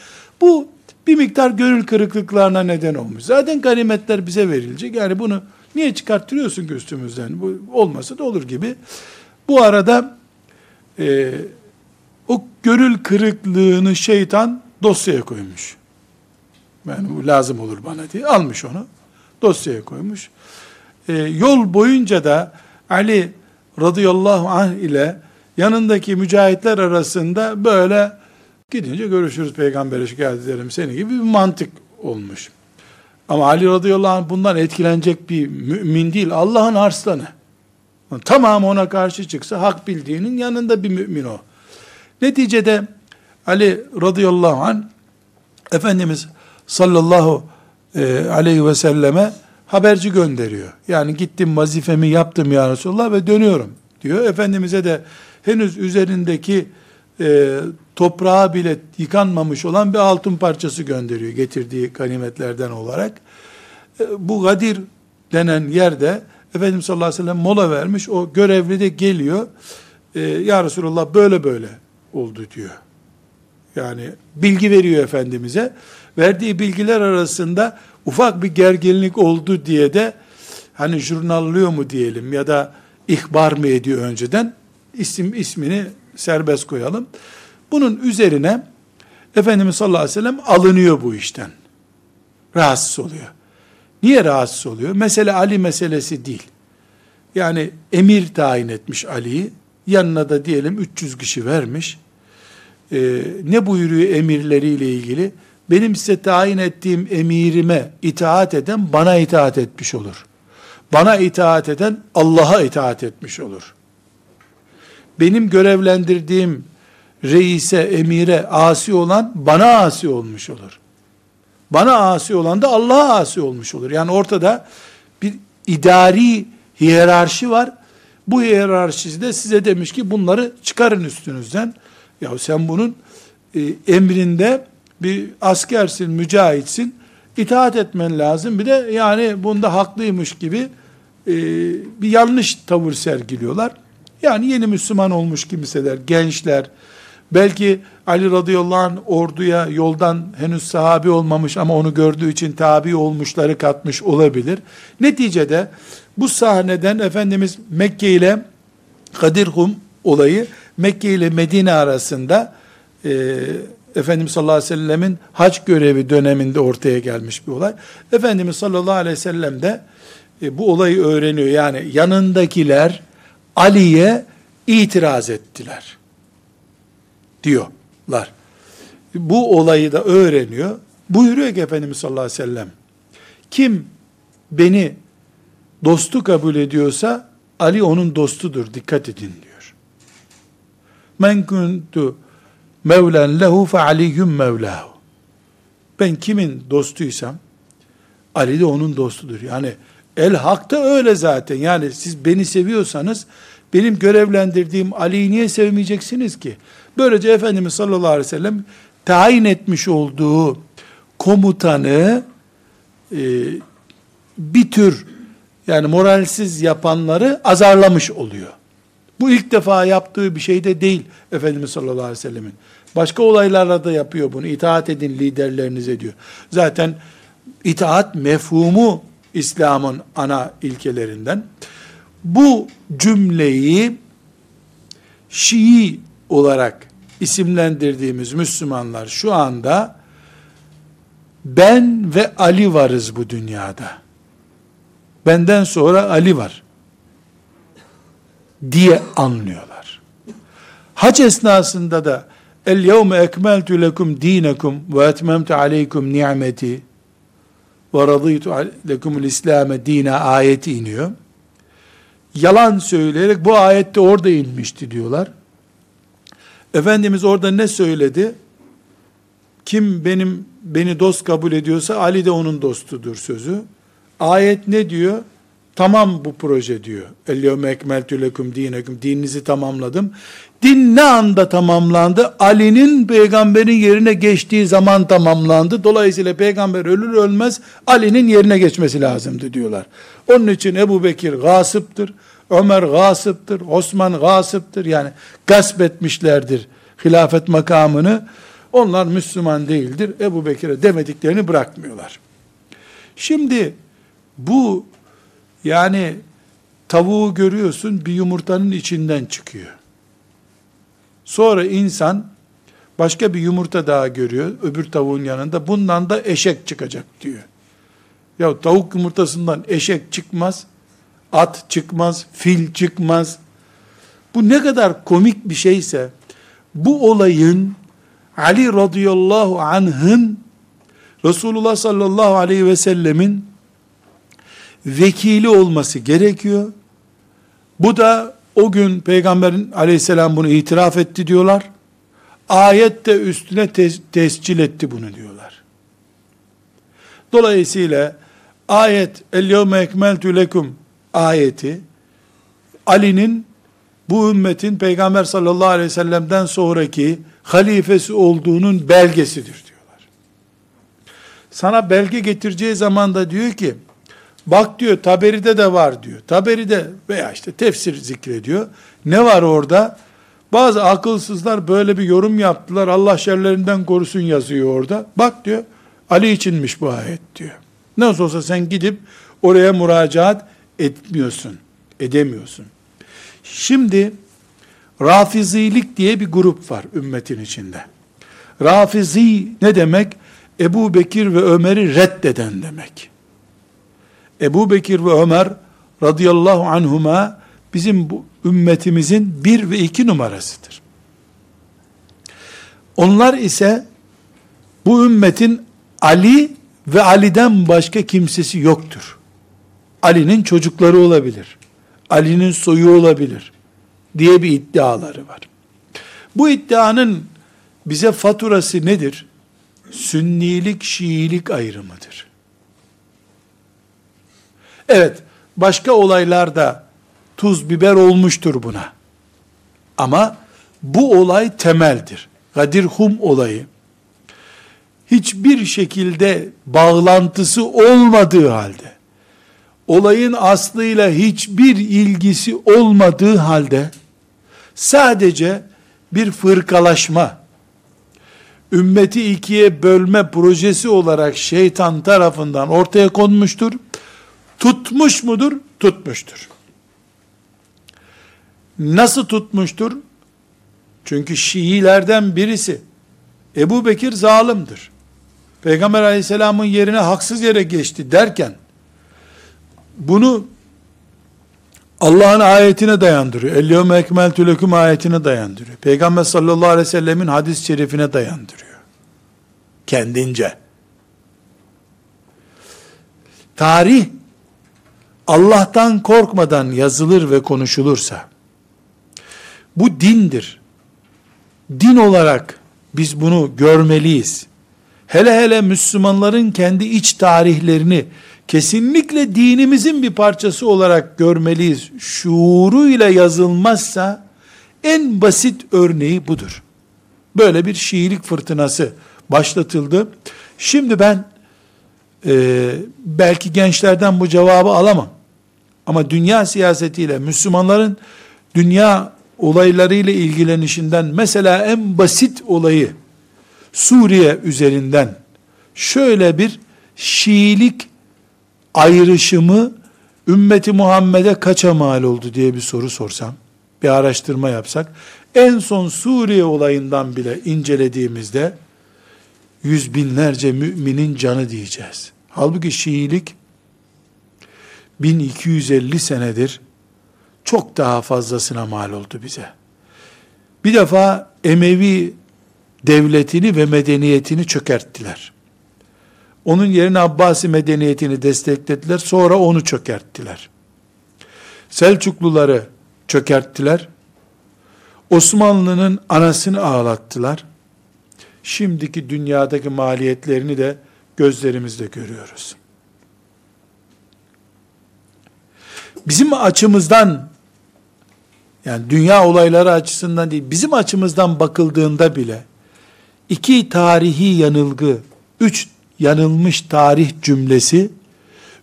Bu bir miktar gönül kırıklıklarına neden olmuş. Zaten ganimetler bize verilecek. Yani bunu niye çıkarttırıyorsun ki üstümüzden? Bu olmasa da olur gibi. Bu arada e, o gönül kırıklığını şeytan dosyaya koymuş. Yani bu lazım olur bana diye almış onu. Dosyaya koymuş. E, yol boyunca da Ali radıyallahu anh ile yanındaki mücahitler arasında böyle gidince görüşürüz peygambere şikayet ederim seni gibi bir mantık olmuş. Ama Ali radıyallahu anh bundan etkilenecek bir mümin değil. Allah'ın arslanı. Tamam ona karşı çıksa hak bildiğinin yanında bir mümin o. Neticede Ali radıyallahu anh Efendimiz sallallahu e, aleyhi ve selleme haberci gönderiyor. Yani gittim vazifemi yaptım ya Resulallah ve dönüyorum diyor. Efendimiz'e de henüz üzerindeki e, toprağa bile yıkanmamış olan bir altın parçası gönderiyor getirdiği ganimetlerden olarak. E, bu Gadir denen yerde Efendimiz sallallahu aleyhi ve sellem mola vermiş. O görevli de geliyor. E, ya Resulallah böyle böyle oldu diyor. Yani bilgi veriyor Efendimiz'e. Verdiği bilgiler arasında ufak bir gerginlik oldu diye de hani jurnallıyor mu diyelim ya da ihbar mı ediyor önceden isim ismini serbest koyalım. Bunun üzerine Efendimiz sallallahu aleyhi ve sellem alınıyor bu işten. Rahatsız oluyor. Niye rahatsız oluyor? Mesele Ali meselesi değil. Yani emir tayin etmiş Ali'yi. Yanına da diyelim 300 kişi vermiş. Ee, ne buyuruyor emirleriyle ilgili? Benim size tayin ettiğim emirime itaat eden bana itaat etmiş olur. Bana itaat eden Allah'a itaat etmiş olur. Benim görevlendirdiğim reise, emire asi olan bana asi olmuş olur. Bana asi olan da Allah'a asi olmuş olur. Yani ortada bir idari hiyerarşi var. Bu hiyerarşisi de size demiş ki bunları çıkarın üstünüzden. Ya sen bunun e, emrinde bir askersin, mücahitsin. itaat etmen lazım. Bir de yani bunda haklıymış gibi e, bir yanlış tavır sergiliyorlar. Yani yeni Müslüman olmuş kimseler, gençler Belki Ali radıyallahu anh orduya yoldan henüz sahabi olmamış ama onu gördüğü için tabi olmuşları katmış olabilir. Neticede bu sahneden Efendimiz Mekke ile Kadirhum olayı Mekke ile Medine arasında e, Efendimiz sallallahu aleyhi ve sellemin hac görevi döneminde ortaya gelmiş bir olay. Efendimiz sallallahu aleyhi ve sellem de e, bu olayı öğreniyor. Yani yanındakiler Ali'ye itiraz ettiler diyorlar. Bu olayı da öğreniyor. Buyuruyor ki Efendimiz sallallahu aleyhi ve sellem, kim beni dostu kabul ediyorsa Ali onun dostudur. Dikkat edin diyor. Men kuntu mevlen lehu fe aliyyum mevlahu. Ben kimin dostuysam Ali de onun dostudur. Yani el hakta öyle zaten. Yani siz beni seviyorsanız benim görevlendirdiğim Ali'yi niye sevmeyeceksiniz ki? Böylece Efendimiz sallallahu aleyhi ve sellem tayin etmiş olduğu komutanı e, bir tür yani moralsiz yapanları azarlamış oluyor. Bu ilk defa yaptığı bir şey de değil Efendimiz sallallahu aleyhi ve sellemin. Başka olaylarla da yapıyor bunu. İtaat edin liderlerinize diyor. Zaten itaat mefhumu İslam'ın ana ilkelerinden. Bu cümleyi Şii olarak isimlendirdiğimiz Müslümanlar şu anda ben ve Ali varız bu dünyada. Benden sonra Ali var diye anlıyorlar. Hac esnasında da El yevme ekmeltu lekum dinekum ve etmemtu aleykum ni'meti ve radıytu lekumul İslam'e dine ayeti iniyor. Yalan söyleyerek bu ayette orada inmişti diyorlar. Efendimiz orada ne söyledi? Kim benim beni dost kabul ediyorsa Ali de onun dostudur sözü. Ayet ne diyor? Tamam bu proje diyor. Elyevme ekmeltü lekum dinekum. Dininizi tamamladım. Din ne anda tamamlandı? Ali'nin peygamberin yerine geçtiği zaman tamamlandı. Dolayısıyla peygamber ölür ölmez Ali'nin yerine geçmesi lazımdı diyorlar. Onun için Ebu Bekir gasıptır. Ömer gasıptır. Osman gasıptır. Yani gasp etmişlerdir hilafet makamını. Onlar Müslüman değildir. Ebu Bekir'e demediklerini bırakmıyorlar. Şimdi bu yani tavuğu görüyorsun bir yumurtanın içinden çıkıyor. Sonra insan başka bir yumurta daha görüyor öbür tavuğun yanında. Bundan da eşek çıkacak diyor. Ya tavuk yumurtasından eşek çıkmaz, at çıkmaz, fil çıkmaz. Bu ne kadar komik bir şeyse bu olayın Ali radıyallahu anh'ın Resulullah sallallahu aleyhi ve sellemin vekili olması gerekiyor. Bu da o gün Peygamberin aleyhisselam bunu itiraf etti diyorlar. Ayet de üstüne tes tescil etti bunu diyorlar. Dolayısıyla ayet el yevme ekmeltu lekum ayeti Ali'nin bu ümmetin Peygamber sallallahu aleyhi ve sellem'den sonraki halifesi olduğunun belgesidir diyorlar. Sana belge getireceği zaman da diyor ki Bak diyor Taberi'de de var diyor. Taberi'de veya işte tefsir zikrediyor. Ne var orada? Bazı akılsızlar böyle bir yorum yaptılar. Allah şerlerinden korusun yazıyor orada. Bak diyor Ali içinmiş bu ayet diyor. Nasıl olsa sen gidip oraya müracaat etmiyorsun. Edemiyorsun. Şimdi Rafizilik diye bir grup var ümmetin içinde. Rafizi ne demek? Ebu Bekir ve Ömer'i reddeden demek. Ebu Bekir ve Ömer radıyallahu anhuma bizim bu ümmetimizin bir ve iki numarasıdır. Onlar ise bu ümmetin Ali ve Ali'den başka kimsesi yoktur. Ali'nin çocukları olabilir. Ali'nin soyu olabilir diye bir iddiaları var. Bu iddianın bize faturası nedir? Sünnilik, Şiilik ayrımıdır. Evet, başka olaylarda tuz biber olmuştur buna. Ama bu olay temeldir. Gadir Hum olayı hiçbir şekilde bağlantısı olmadığı halde olayın aslıyla hiçbir ilgisi olmadığı halde sadece bir fırkalaşma, ümmeti ikiye bölme projesi olarak şeytan tarafından ortaya konmuştur. Tutmuş mudur? Tutmuştur. Nasıl tutmuştur? Çünkü Şiilerden birisi Ebu Bekir zalimdir. Peygamber aleyhisselamın yerine haksız yere geçti derken bunu Allah'ın ayetine dayandırıyor. Ellevme ekmeltü leküm ayetine dayandırıyor. Peygamber sallallahu aleyhi ve sellemin hadis-i şerifine dayandırıyor. Kendince. Tarih Allah'tan korkmadan yazılır ve konuşulursa bu dindir. Din olarak biz bunu görmeliyiz. Hele hele Müslümanların kendi iç tarihlerini kesinlikle dinimizin bir parçası olarak görmeliyiz. Şuuruyla yazılmazsa en basit örneği budur. Böyle bir Şiilik fırtınası başlatıldı. Şimdi ben e, belki gençlerden bu cevabı alamam. Ama dünya siyasetiyle Müslümanların dünya olaylarıyla ilgilenişinden mesela en basit olayı Suriye üzerinden şöyle bir Şiilik ayrışımı ümmeti Muhammed'e kaça mal oldu diye bir soru sorsam, bir araştırma yapsak, en son Suriye olayından bile incelediğimizde yüz binlerce müminin canı diyeceğiz. Halbuki Şiilik 1250 senedir çok daha fazlasına mal oldu bize. Bir defa Emevi devletini ve medeniyetini çökerttiler. Onun yerine Abbasi medeniyetini desteklediler. Sonra onu çökerttiler. Selçukluları çökerttiler. Osmanlı'nın anasını ağlattılar. Şimdiki dünyadaki maliyetlerini de gözlerimizde görüyoruz. Bizim açımızdan yani dünya olayları açısından değil, bizim açımızdan bakıldığında bile iki tarihi yanılgı, üç yanılmış tarih cümlesi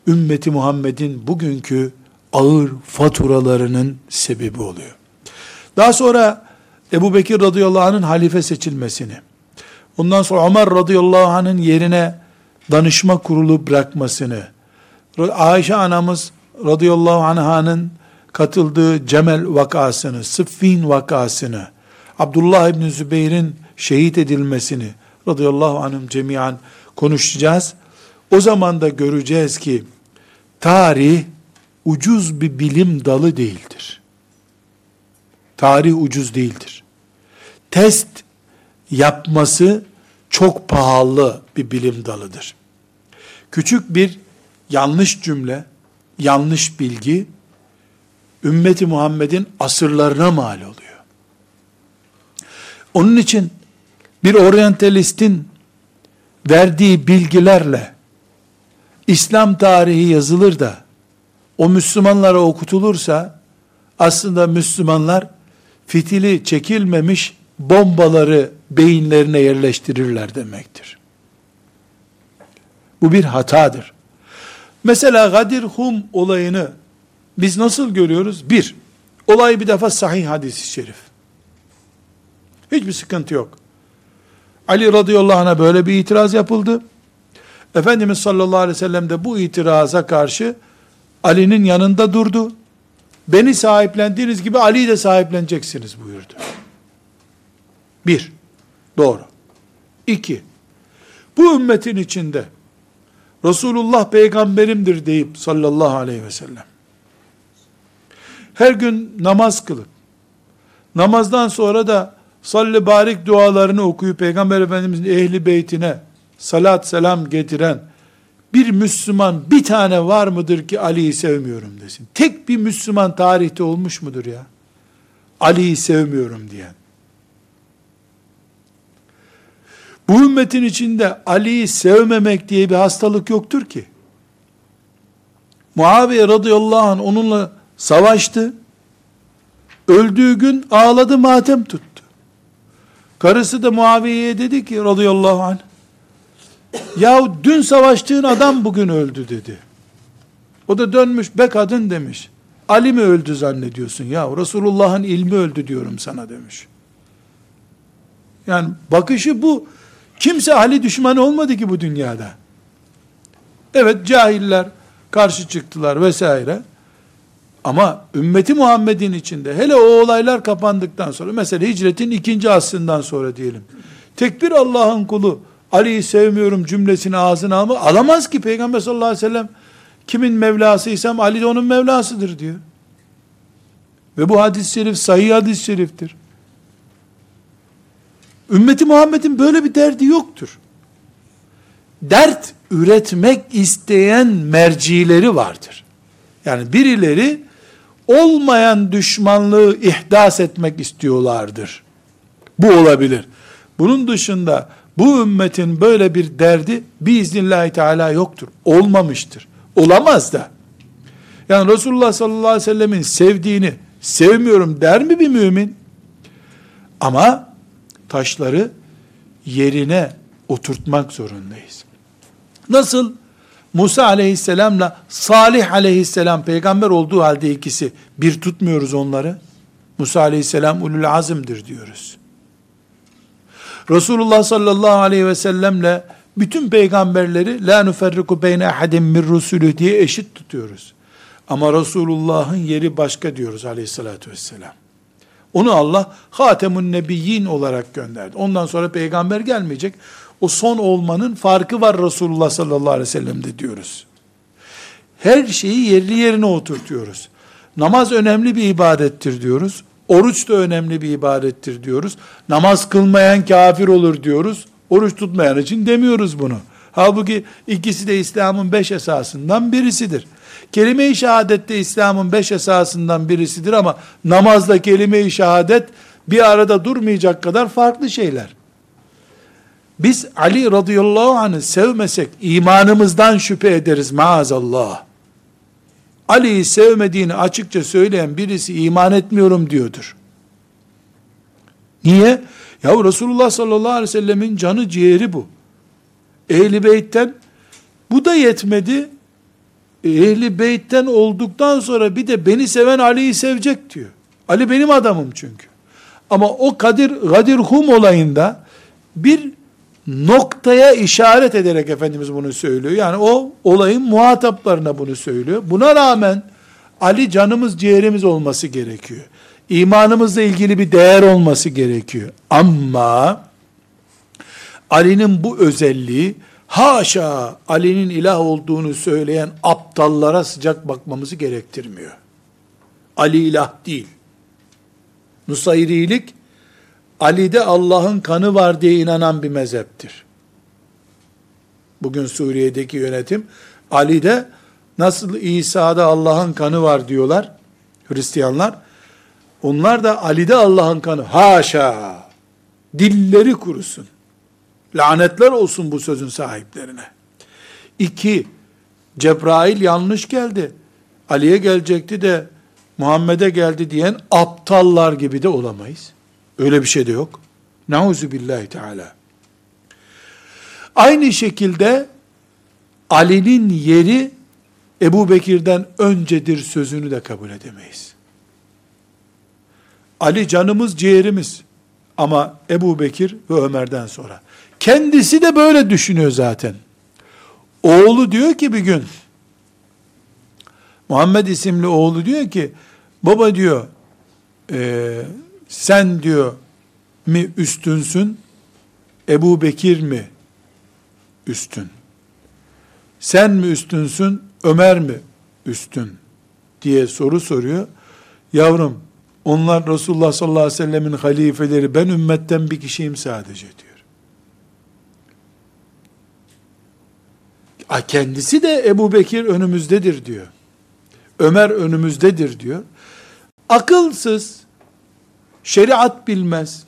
ümmeti Muhammed'in bugünkü ağır faturalarının sebebi oluyor. Daha sonra Ebu Bekir radıyallahu anh'ın halife seçilmesini, ondan sonra Ömer radıyallahu anh'ın yerine danışma kurulu bırakmasını, Ayşe anamız radıyallahu anh'ın katıldığı Cemel vakasını, Sıffin vakasını, Abdullah İbni Zübeyir'in şehit edilmesini radıyallahu anhüm cemiyan konuşacağız. O zaman da göreceğiz ki tarih ucuz bir bilim dalı değildir. Tarih ucuz değildir. Test yapması çok pahalı bir bilim dalıdır. Küçük bir yanlış cümle, yanlış bilgi ümmeti Muhammed'in asırlarına mal oluyor. Onun için bir oryantalistin verdiği bilgilerle İslam tarihi yazılır da o Müslümanlara okutulursa aslında Müslümanlar fitili çekilmemiş bombaları beyinlerine yerleştirirler demektir. Bu bir hatadır. Mesela Gadir Hum olayını biz nasıl görüyoruz? Bir, olay bir defa sahih hadisi şerif. Hiçbir sıkıntı yok. Ali radıyallahu anh'a böyle bir itiraz yapıldı. Efendimiz sallallahu aleyhi ve sellem de bu itiraza karşı Ali'nin yanında durdu. Beni sahiplendiğiniz gibi Ali'yi de sahipleneceksiniz buyurdu. Bir, doğru. İki, bu ümmetin içinde Resulullah peygamberimdir deyip sallallahu aleyhi ve sellem her gün namaz kılıp namazdan sonra da salli barik dualarını okuyup Peygamber Efendimizin ehli beytine salat selam getiren bir Müslüman bir tane var mıdır ki Ali'yi sevmiyorum desin. Tek bir Müslüman tarihte olmuş mudur ya? Ali'yi sevmiyorum diyen. Bu ümmetin içinde Ali'yi sevmemek diye bir hastalık yoktur ki. Muaviye radıyallahu anh onunla savaştı. Öldüğü gün ağladı matem tuttu. Karısı da Muaviye'ye dedi ki radıyallahu anh ya dün savaştığın adam bugün öldü dedi. O da dönmüş be kadın demiş. Ali mi öldü zannediyorsun ya? Resulullah'ın ilmi öldü diyorum sana demiş. Yani bakışı bu. Kimse Ali düşmanı olmadı ki bu dünyada. Evet cahiller karşı çıktılar vesaire. Ama ümmeti Muhammed'in içinde hele o olaylar kapandıktan sonra mesela hicretin ikinci asrından sonra diyelim. Tekbir Allah'ın kulu Ali'yi sevmiyorum cümlesini ağzına alma alamaz ki Peygamber sallallahu aleyhi ve sellem kimin Mevlasıysam Ali de onun Mevlasıdır diyor. Ve bu hadis-i şerif sahih hadis-i şeriftir. Ümmeti Muhammed'in böyle bir derdi yoktur. Dert üretmek isteyen mercileri vardır. Yani birileri olmayan düşmanlığı ihdas etmek istiyorlardır. Bu olabilir. Bunun dışında bu ümmetin böyle bir derdi biiznillahü teala yoktur. Olmamıştır. Olamaz da. Yani Resulullah sallallahu aleyhi ve sellemin sevdiğini sevmiyorum der mi bir mümin? Ama taşları yerine oturtmak zorundayız. Nasıl Musa aleyhisselamla Salih aleyhisselam peygamber olduğu halde ikisi bir tutmuyoruz onları. Musa aleyhisselam ulul azimdir diyoruz. Resulullah sallallahu aleyhi ve sellemle bütün peygamberleri la nuferriku beyne ahadim min rusulü diye eşit tutuyoruz. Ama Resulullah'ın yeri başka diyoruz aleyhissalatü vesselam. Onu Allah Hatemun Nebiyyin olarak gönderdi. Ondan sonra peygamber gelmeyecek. O son olmanın farkı var Resulullah sallallahu aleyhi ve sellem'de diyoruz. Her şeyi yerli yerine oturtuyoruz. Namaz önemli bir ibadettir diyoruz. Oruç da önemli bir ibadettir diyoruz. Namaz kılmayan kafir olur diyoruz. Oruç tutmayan için demiyoruz bunu. Halbuki ikisi de İslam'ın beş esasından birisidir. Kelime-i şehadet de İslam'ın beş esasından birisidir ama namazla kelime-i şehadet bir arada durmayacak kadar farklı şeyler. Biz Ali radıyallahu anh'ı sevmesek imanımızdan şüphe ederiz maazallah. Ali'yi sevmediğini açıkça söyleyen birisi iman etmiyorum diyordur. Niye? Ya Resulullah sallallahu aleyhi ve sellemin canı ciğeri bu. Ehli beytten bu da yetmedi. Ehli beytten olduktan sonra bir de beni seven Ali'yi sevecek diyor. Ali benim adamım çünkü. Ama o Kadir, Kadir Hum olayında bir noktaya işaret ederek Efendimiz bunu söylüyor. Yani o olayın muhataplarına bunu söylüyor. Buna rağmen Ali canımız ciğerimiz olması gerekiyor. İmanımızla ilgili bir değer olması gerekiyor. Ama Ali'nin bu özelliği haşa Ali'nin ilah olduğunu söyleyen aptallara sıcak bakmamızı gerektirmiyor. Ali ilah değil. Nusayrilik Ali'de Allah'ın kanı var diye inanan bir mezheptir. Bugün Suriye'deki yönetim Ali'de nasıl İsa'da Allah'ın kanı var diyorlar Hristiyanlar. Onlar da Ali'de Allah'ın kanı. Haşa! Dilleri kurusun. Lanetler olsun bu sözün sahiplerine. İki, Cebrail yanlış geldi. Ali'ye gelecekti de Muhammed'e geldi diyen aptallar gibi de olamayız. Öyle bir şey de yok. Nauzu billahi teala. Aynı şekilde Ali'nin yeri Ebu Bekir'den öncedir sözünü de kabul edemeyiz. Ali canımız ciğerimiz ama Ebu Bekir ve Ömer'den sonra. Kendisi de böyle düşünüyor zaten. Oğlu diyor ki bir gün, Muhammed isimli oğlu diyor ki, baba diyor, e, sen diyor mi üstünsün, Ebu Bekir mi üstün? Sen mi üstünsün, Ömer mi üstün? diye soru soruyor. Yavrum, onlar Resulullah sallallahu aleyhi ve sellemin halifeleri, ben ümmetten bir kişiyim sadece diyor. Kendisi de Ebu Bekir önümüzdedir diyor. Ömer önümüzdedir diyor. Akılsız, şeriat bilmez,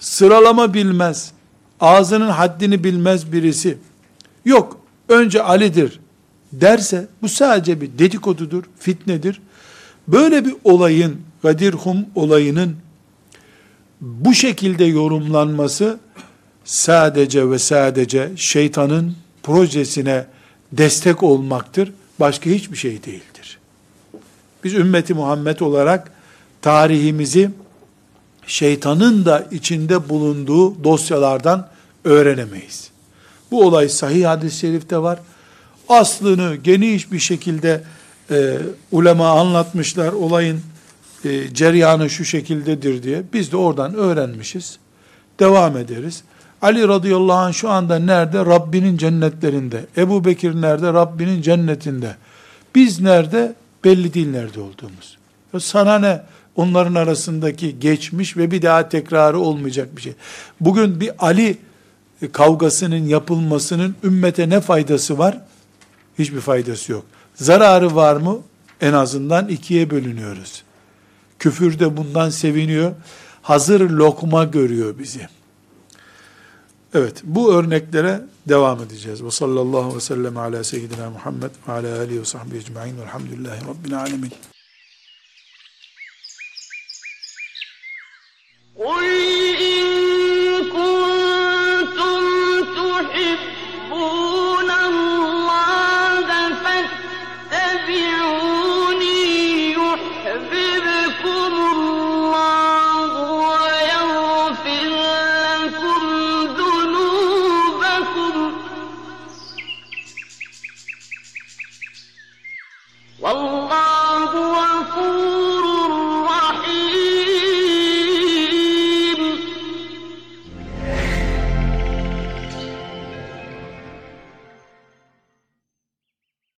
sıralama bilmez, ağzının haddini bilmez birisi, yok önce Ali'dir derse, bu sadece bir dedikodudur, fitnedir. Böyle bir olayın, Gadirhum olayının bu şekilde yorumlanması sadece ve sadece şeytanın projesine destek olmaktır. Başka hiçbir şey değildir. Biz ümmeti Muhammed olarak tarihimizi şeytanın da içinde bulunduğu dosyalardan öğrenemeyiz. Bu olay sahih hadis-i şerifte var. Aslını geniş bir şekilde e, ulema anlatmışlar. Olayın e, ceryanı şu şekildedir diye. Biz de oradan öğrenmişiz. Devam ederiz. Ali radıyallahu anh şu anda nerede? Rabbinin cennetlerinde. Ebu Bekir nerede? Rabbinin cennetinde. Biz nerede? Belli değil nerede olduğumuz. Sana ne? Onların arasındaki geçmiş ve bir daha tekrarı olmayacak bir şey. Bugün bir Ali kavgasının yapılmasının ümmete ne faydası var? Hiçbir faydası yok. Zararı var mı? En azından ikiye bölünüyoruz. Küfür de bundan seviniyor. Hazır lokma görüyor bizi. Evet, bu örneklere devam edeceğiz. Ve sallallahu ve sellem ala seyyidina Muhammed ve ala alihi ve sahbihi ecma'in velhamdülillahi rabbil alemin. قل إن كنتم تحبون